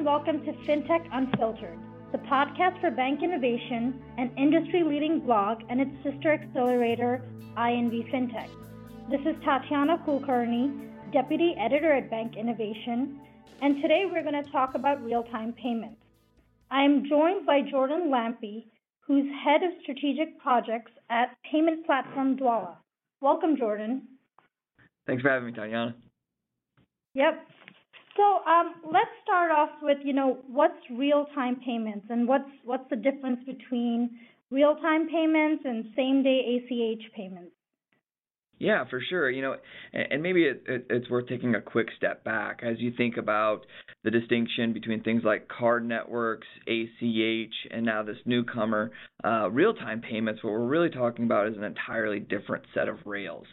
and welcome to FinTech Unfiltered, the podcast for bank innovation, an industry leading blog, and its sister accelerator, INV FinTech. This is Tatiana Kulkarni, Deputy Editor at Bank Innovation, and today we're going to talk about real time payments. I am joined by Jordan Lampe, who's Head of Strategic Projects at payment platform Dwolla. Welcome, Jordan. Thanks for having me, Tatiana. Yep. So um, let's start off with, you know, what's real-time payments and what's what's the difference between real-time payments and same-day ACH payments? Yeah, for sure. You know, and maybe it, it, it's worth taking a quick step back as you think about the distinction between things like card networks, ACH, and now this newcomer, uh, real-time payments. What we're really talking about is an entirely different set of rails,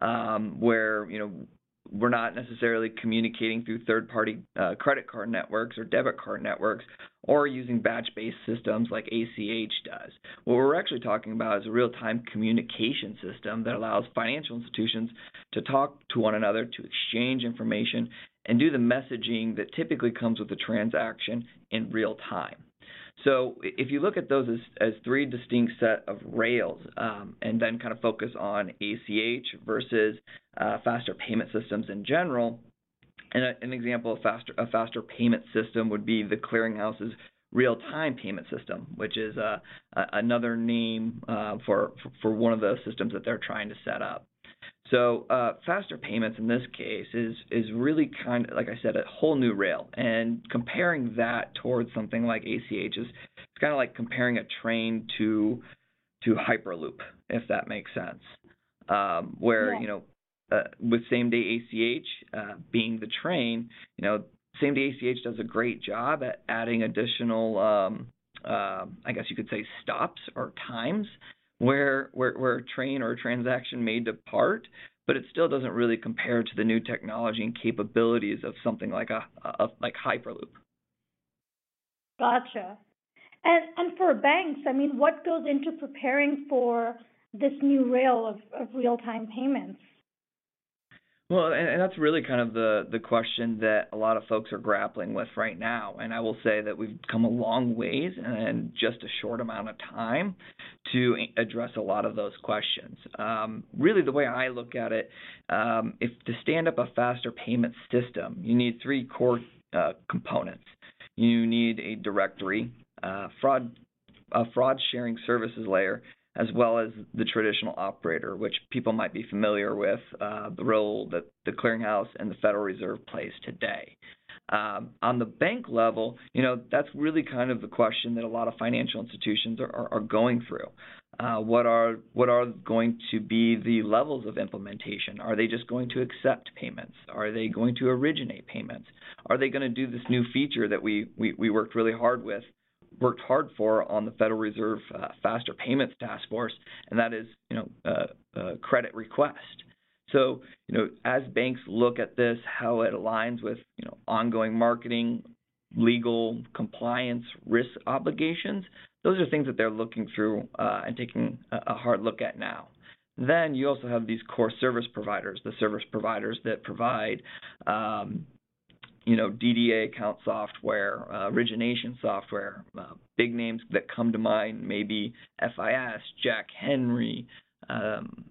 um, where you know we're not necessarily communicating through third-party uh, credit card networks or debit card networks or using batch-based systems like ACH does. What we're actually talking about is a real-time communication system that allows financial institutions to talk to one another, to exchange information, and do the messaging that typically comes with a transaction in real time. So if you look at those as, as three distinct set of rails, um, and then kind of focus on ACH versus uh, faster payment systems in general, and a, an example of faster a faster payment system would be the clearinghouse's real-time payment system, which is uh, another name uh, for for one of the systems that they're trying to set up. So uh, faster payments in this case is is really kind of like I said a whole new rail, and comparing that towards something like ACH is it's kind of like comparing a train to to Hyperloop, if that makes sense. Um, where yeah. you know uh, with same day ACH uh, being the train, you know same day ACH does a great job at adding additional um, uh, I guess you could say stops or times where where where a train or a transaction may depart, but it still doesn't really compare to the new technology and capabilities of something like a, a like Hyperloop. Gotcha. And and for banks, I mean, what goes into preparing for this new rail of, of real time payments? Well, and, and that's really kind of the the question that a lot of folks are grappling with right now. And I will say that we've come a long ways in just a short amount of time to address a lot of those questions. Um, really, the way I look at it, um, if to stand up a faster payment system, you need three core uh, components. You need a directory, uh, fraud, a fraud sharing services layer, as well as the traditional operator, which people might be familiar with uh, the role that the clearinghouse and the Federal Reserve plays today. Um, on the bank level, you know that's really kind of the question that a lot of financial institutions are, are, are going through. Uh, what are what are going to be the levels of implementation? Are they just going to accept payments? Are they going to originate payments? Are they going to do this new feature that we we, we worked really hard with worked hard for on the Federal Reserve uh, Faster Payments Task Force, and that is, you know, uh, uh, credit request. So, you know, as banks look at this, how it aligns with, you know, ongoing marketing, legal, compliance, risk obligations, those are things that they're looking through uh, and taking a, hard look at now. Then you also have these core service providers, the service providers that provide um, you know, DDA account software, uh, origination software. Uh, big names that come to mind maybe FIS, Jack Henry, um,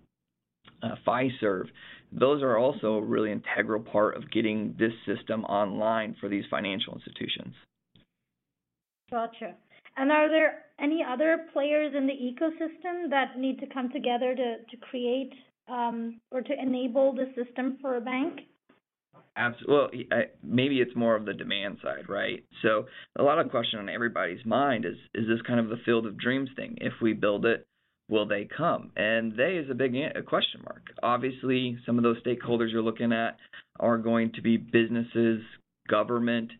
uh, Fiserv. Those are also a really integral part of getting this system online for these financial institutions. Gotcha. And are there any other players in the ecosystem that need to come together to, to create um, or to enable the system for a bank? Absolutely. Well, maybe it's more of the demand side, right? So a lot of question on everybody's mind is is this kind of the field of dreams thing? If we build it, will they come? And they is a big a question mark. Obviously, some of those stakeholders you're looking at are going to be businesses, government,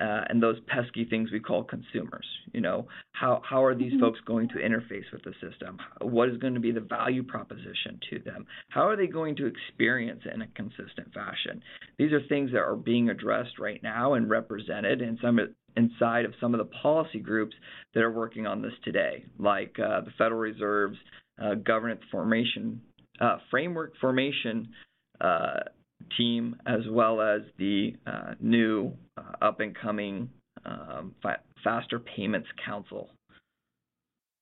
uh, and those pesky things we call consumers. You know, how how are these mm-hmm. folks going to interface with the system? What is going to be the value proposition to them? How are they going to experience it in a consistent fashion? These are things that are being addressed right now and represented in some inside of some of the policy groups that are working on this today, like uh, the Federal Reserve's uh, governance formation uh, framework formation uh, team as well as the uh, new uh, up and coming um, Fa- Faster Payments Council.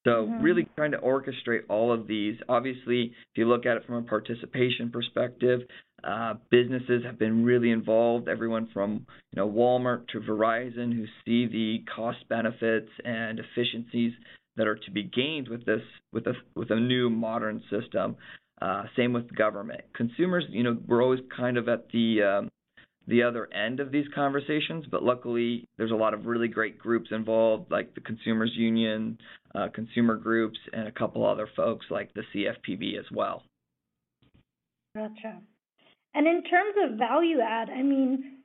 So Mhm. really trying to orchestrate all of these. Obviously, if you look at it from a participation perspective, uh, businesses have been really involved. Everyone from you know Walmart to Verizon, who see the cost benefits and efficiencies that are to be gained with this with a with a new modern system. Uh, same with government. Consumers, you know, we're always kind of at the um, the other end of these conversations, but luckily there's a lot of really great groups involved, like the Consumers Union, uh, consumer groups, and a couple other folks like the CFPB as well. Gotcha. And in terms of value add, I mean,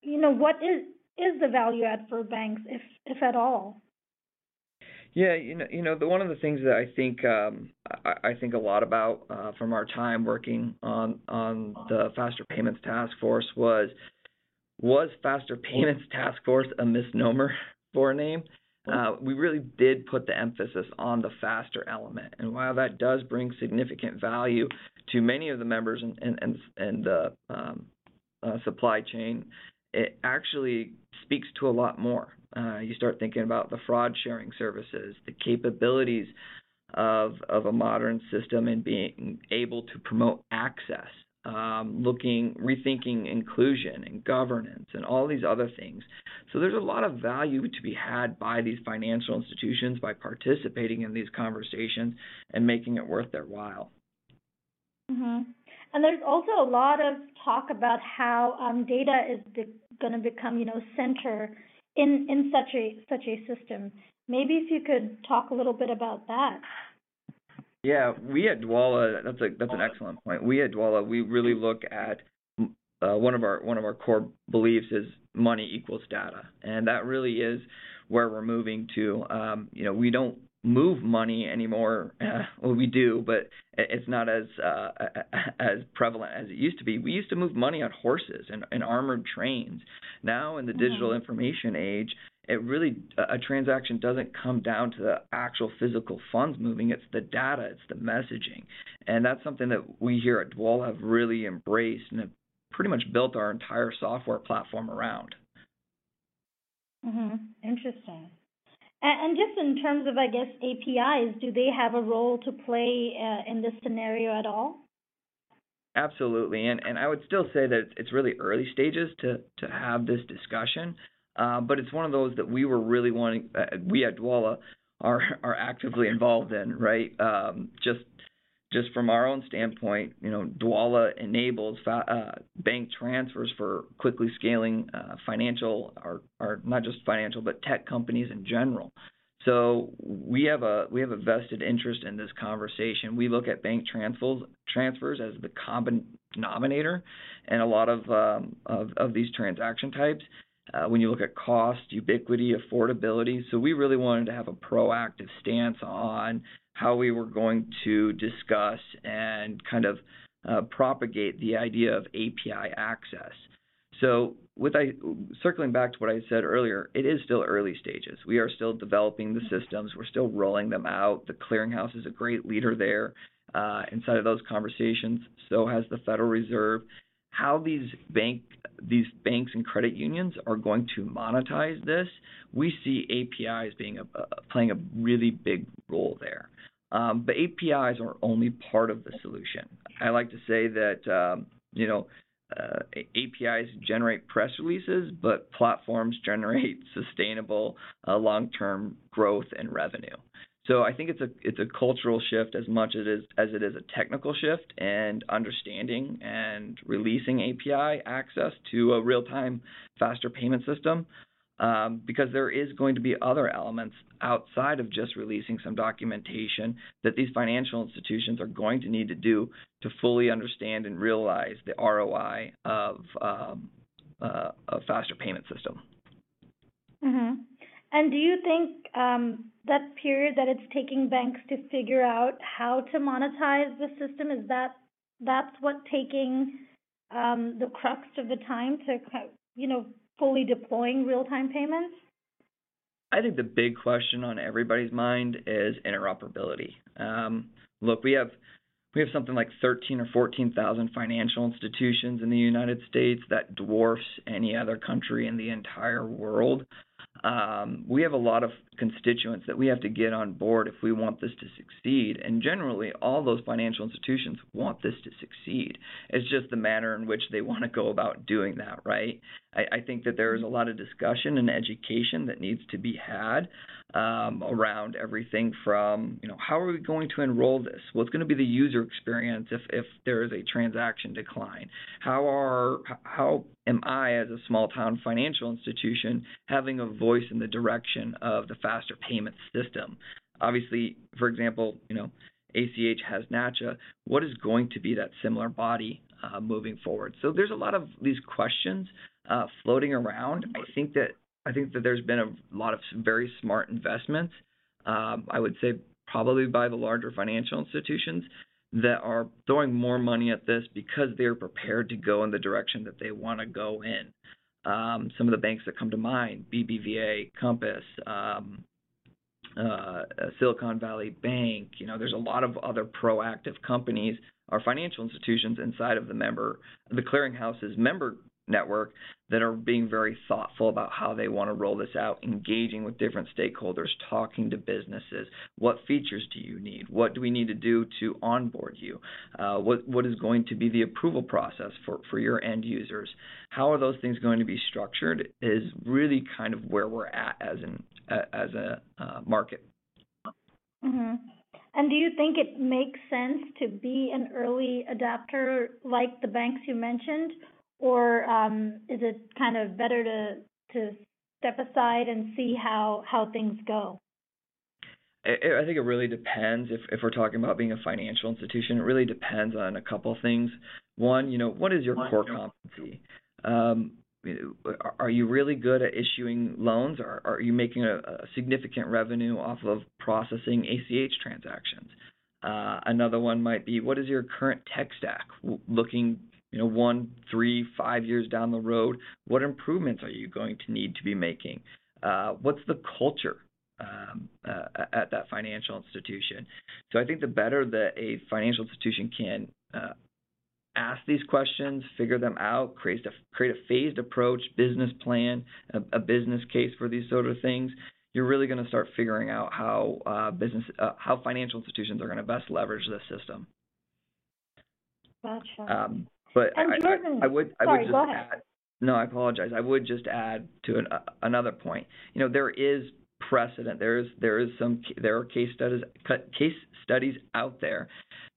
you know, what is is the value add for banks, if if at all? Yeah, you know, you know, the one of the things that I think um, I, I think a lot about uh, from our time working on on the Faster Payments Task Force was was Faster Payments Task Force a misnomer for a name? Uh, we really did put the emphasis on the faster element, and while that does bring significant value to many of the members and and and, and the um, uh, supply chain, it actually speaks to a lot more. Uh, you start thinking about the fraud sharing services, the capabilities of of a modern system, and being able to promote access, um, looking, rethinking inclusion and governance, and all these other things. So there's a lot of value to be had by these financial institutions by participating in these conversations and making it worth their while. Mm-hmm. And there's also a lot of talk about how um, data is be- going to become, you know, center in in such a such a system. Maybe if you could talk a little bit about that. Yeah, we at Dwolla, that's a that's an excellent point. We at Dwolla, we really look at uh, one of our one of our core beliefs is money equals data, and that really is where we're moving to. Um, you know, we don't move money anymore. Well, we do, but it's not as uh, as prevalent as it used to be. We used to move money on horses and, and armored trains. Now, in the digital Mhm. information age, it really a transaction doesn't come down to the actual physical funds moving. It's the data, it's the messaging, and that's something that we here at Dwolla have really embraced and have pretty much built our entire software platform around. Mm-hmm. Interesting. And, just in terms of, I guess, APIs, do they have a role to play uh, in this scenario at all? Absolutely, and and I would still say that it's really early stages to to have this discussion, uh, but it's one of those that we were really wanting. Uh, we at Dwolla are are actively involved in, right? Um, just just from our own standpoint, you know, Dwolla enables uh, bank transfers for quickly scaling uh, financial, or, or not just financial, but tech companies in general. So we have a we have a vested interest in this conversation. We look at bank transfers transfers as the common denominator, and a lot of um, of, of these transaction types. Uh, when you look at cost, ubiquity, affordability, so we really wanted to have a proactive stance on how we were going to discuss and kind of uh, propagate the idea of API access. So, with I circling back to what I said earlier, it is still early stages. We are still developing the systems. We're still rolling them out. The clearinghouse is a great leader there uh, inside of those conversations. So has the Federal Reserve. How these bank these banks and credit unions are going to monetize this, we see APIs being a, playing a really big role there. Um, but APIs are only part of the solution. I like to say that um, you know uh, APIs generate press releases, but platforms generate sustainable uh, long-term growth and revenue. So I think it's a it's a cultural shift as much as it is as it is a technical shift and understanding and releasing API access to a real-time faster payment system. Um, because there is going to be other elements outside of just releasing some documentation that these financial institutions are going to need to do to fully understand and realize the ROI of um, uh, a faster payment system. Mm-hmm. And do you think um, that period that it's taking banks to figure out how to monetize the system is that that's what taking um, the crux of the time to you know fully deploying real time payments? I think the big question on everybody's mind is interoperability. Um, look, we have we have something like 13 or 14,000 financial institutions in the United States that dwarfs any other country in the entire world. Um, we have a lot of constituents that we have to get on board if we want this to succeed. And generally, all those financial institutions want this to succeed. It's just the manner in which they want to go about doing that, right? I, I think that there is a lot of discussion and education that needs to be had um, around everything from, you know, how are we going to enroll this? What's going to be the user experience if, if there is a transaction decline? How are how am I as a small town financial institution having a voice in the direction of the faster payment system? Obviously, for example, you know, ACH has NACHA. What is going to be that similar body uh, moving forward? So there's a lot of these questions uh, floating around. I think that I think that there's been a lot of very smart investments. Um, I would say probably by the larger financial institutions that are throwing more money at this because they're prepared to go in the direction that they want to go in. Um, some of the banks that come to mind, BBVA, Compass, um, uh, Silicon Valley Bank. You know, there's a lot of other proactive companies or financial institutions inside of the member, the clearinghouse's member network that are being very thoughtful about how they want to roll this out, engaging with different stakeholders, talking to businesses. What features do you need? What do we need to do to onboard you? Uh, what what is going to be the approval process for, for your end users? How are those things going to be structured? Is really kind of where we're at as an as a uh, market. Mm-hmm. And do you think it makes sense to be an early adapter like the banks you mentioned, or um, is it kind of better to to step aside and see how how things go? I think it really depends. If if we're talking about being a financial institution, it really depends on a couple things. One, you know, what is your core competency? Um, are you really good at issuing loans? Or are you making a, a significant revenue off of processing ACH transactions? Uh, another one might be, what is your current tech stack? Looking you know, one, three, five years down the road, what improvements are you going to need to be making? Uh, what's the culture um, uh, at that financial institution? So I think the better that a financial institution can uh, ask these questions, figure them out, create a create a phased approach, business plan, a, a business case for these sort of things. You're really going to start figuring out how uh, business, uh, how financial institutions are going to best leverage this system. Gotcha. Um, but and I, Jordan, I, I would I would just go ahead. add. No, I apologize. I would just add to an, uh, another point. You know, there is precedent. There is there is some there are case studies case studies out there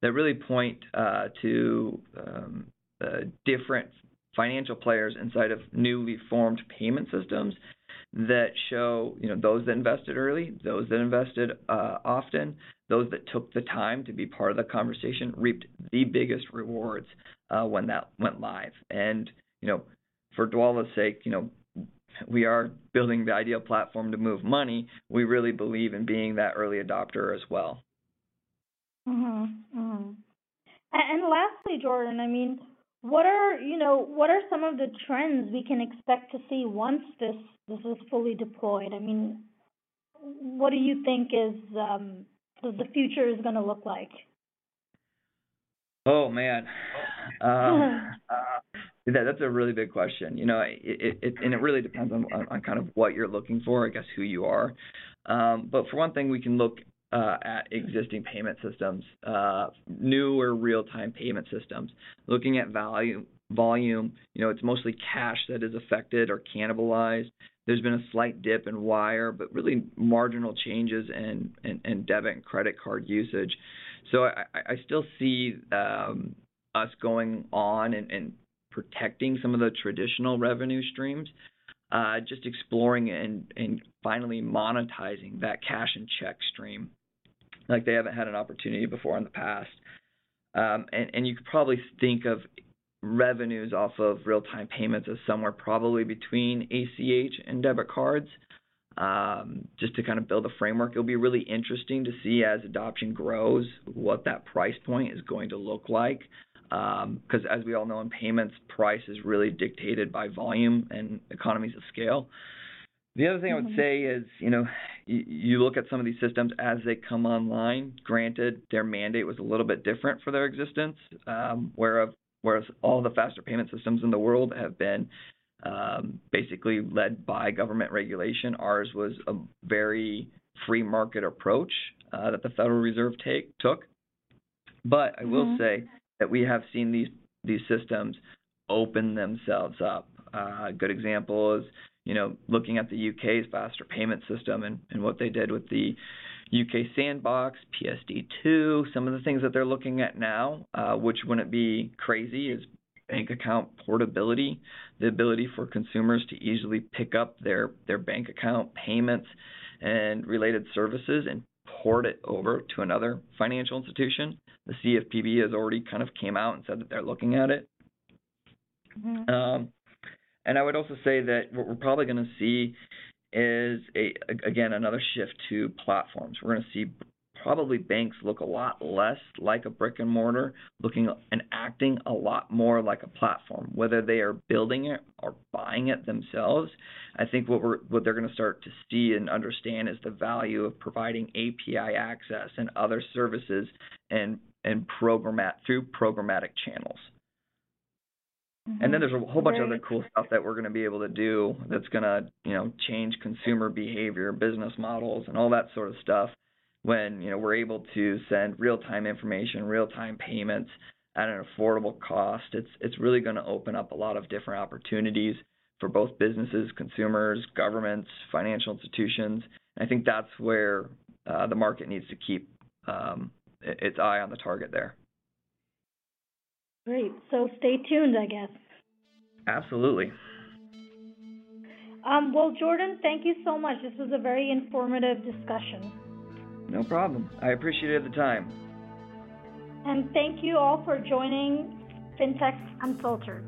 that really point uh, to um, uh, different financial players inside of newly formed payment systems that show you know those that invested early, those that invested uh, often, those that took the time to be part of the conversation reaped the biggest rewards uh, when that went live. And you know, for Dwolla's sake, you know, we are building the ideal platform to move money. We really believe in being that early adopter as well. Mm-hmm, mm-hmm. And lastly, Jordan, I mean, what are you know what are some of the trends we can expect to see once this this is fully deployed? I mean, what do you think is um, the future is going to look like? Oh man, um, that, that's a really big question. You know, it, it, and it really depends on, on, on kind of what you're looking for. I guess who you are. Um, but for one thing, we can look uh, at existing payment systems, uh, newer real-time payment systems, looking at value volume. You know, it's mostly cash that is affected or cannibalized. There's been a slight dip in wire, but really marginal changes in, in, in debit and credit card usage. So I, I still see um, us going on and, and protecting some of the traditional revenue streams, uh, just exploring and, and finally monetizing that cash and check stream like they haven't had an opportunity before in the past. Um, and, and you could probably think of revenues off of real-time payments as somewhere probably between ACH and debit cards um, just to kind of build a framework. It'll be really interesting to see as adoption grows what that price point is going to look like. Because um, as we all know, in payments, price is really dictated by volume and economies of scale. The other thing I would mm-hmm. say is, you know, you, you look at some of these systems as they come online. Granted, their mandate was a little bit different for their existence, um, whereas whereas all the faster payment systems in the world have been um, basically led by government regulation. Ours was a very free market approach uh, that the Federal Reserve take took. But I will mm-hmm. say that we have seen these these systems open themselves up. Uh, a good example is you know looking at the UK's faster payment system and, and what they did with the UK sandbox, PSD2, some of the things that they're looking at now, uh, which wouldn't be crazy, is bank account portability, the ability for consumers to easily pick up their, their bank account payments and related services and port it over to another financial institution. The CFPB has already kind of came out and said that they're looking at it. Mm-hmm. Um, and I would also say that what we're probably going to see is a again another shift to platforms. We're going to see probably banks look a lot less like a brick and mortar, looking and acting a lot more like a platform. Whether they are building it or buying it themselves, I think what we're what they're going to start to see and understand is the value of providing API access and other services and and programmat through programmatic channels. Mm-hmm. And then there's a whole bunch of other cool stuff that we're going to be able to do that's going to, you know, change consumer behavior, business models, and all that sort of stuff when you know we're able to send real-time information, real-time payments at an affordable cost. It's it's really going to open up a lot of different opportunities for both businesses, consumers, governments, financial institutions. And I think that's where uh, the market needs to keep um, its eye on the target there. Great. So stay tuned, I guess. Absolutely. Um, well, Jordan, thank you so much. This was a very informative discussion. No problem. I appreciated the time. And thank you all for joining FinTech Unfiltered.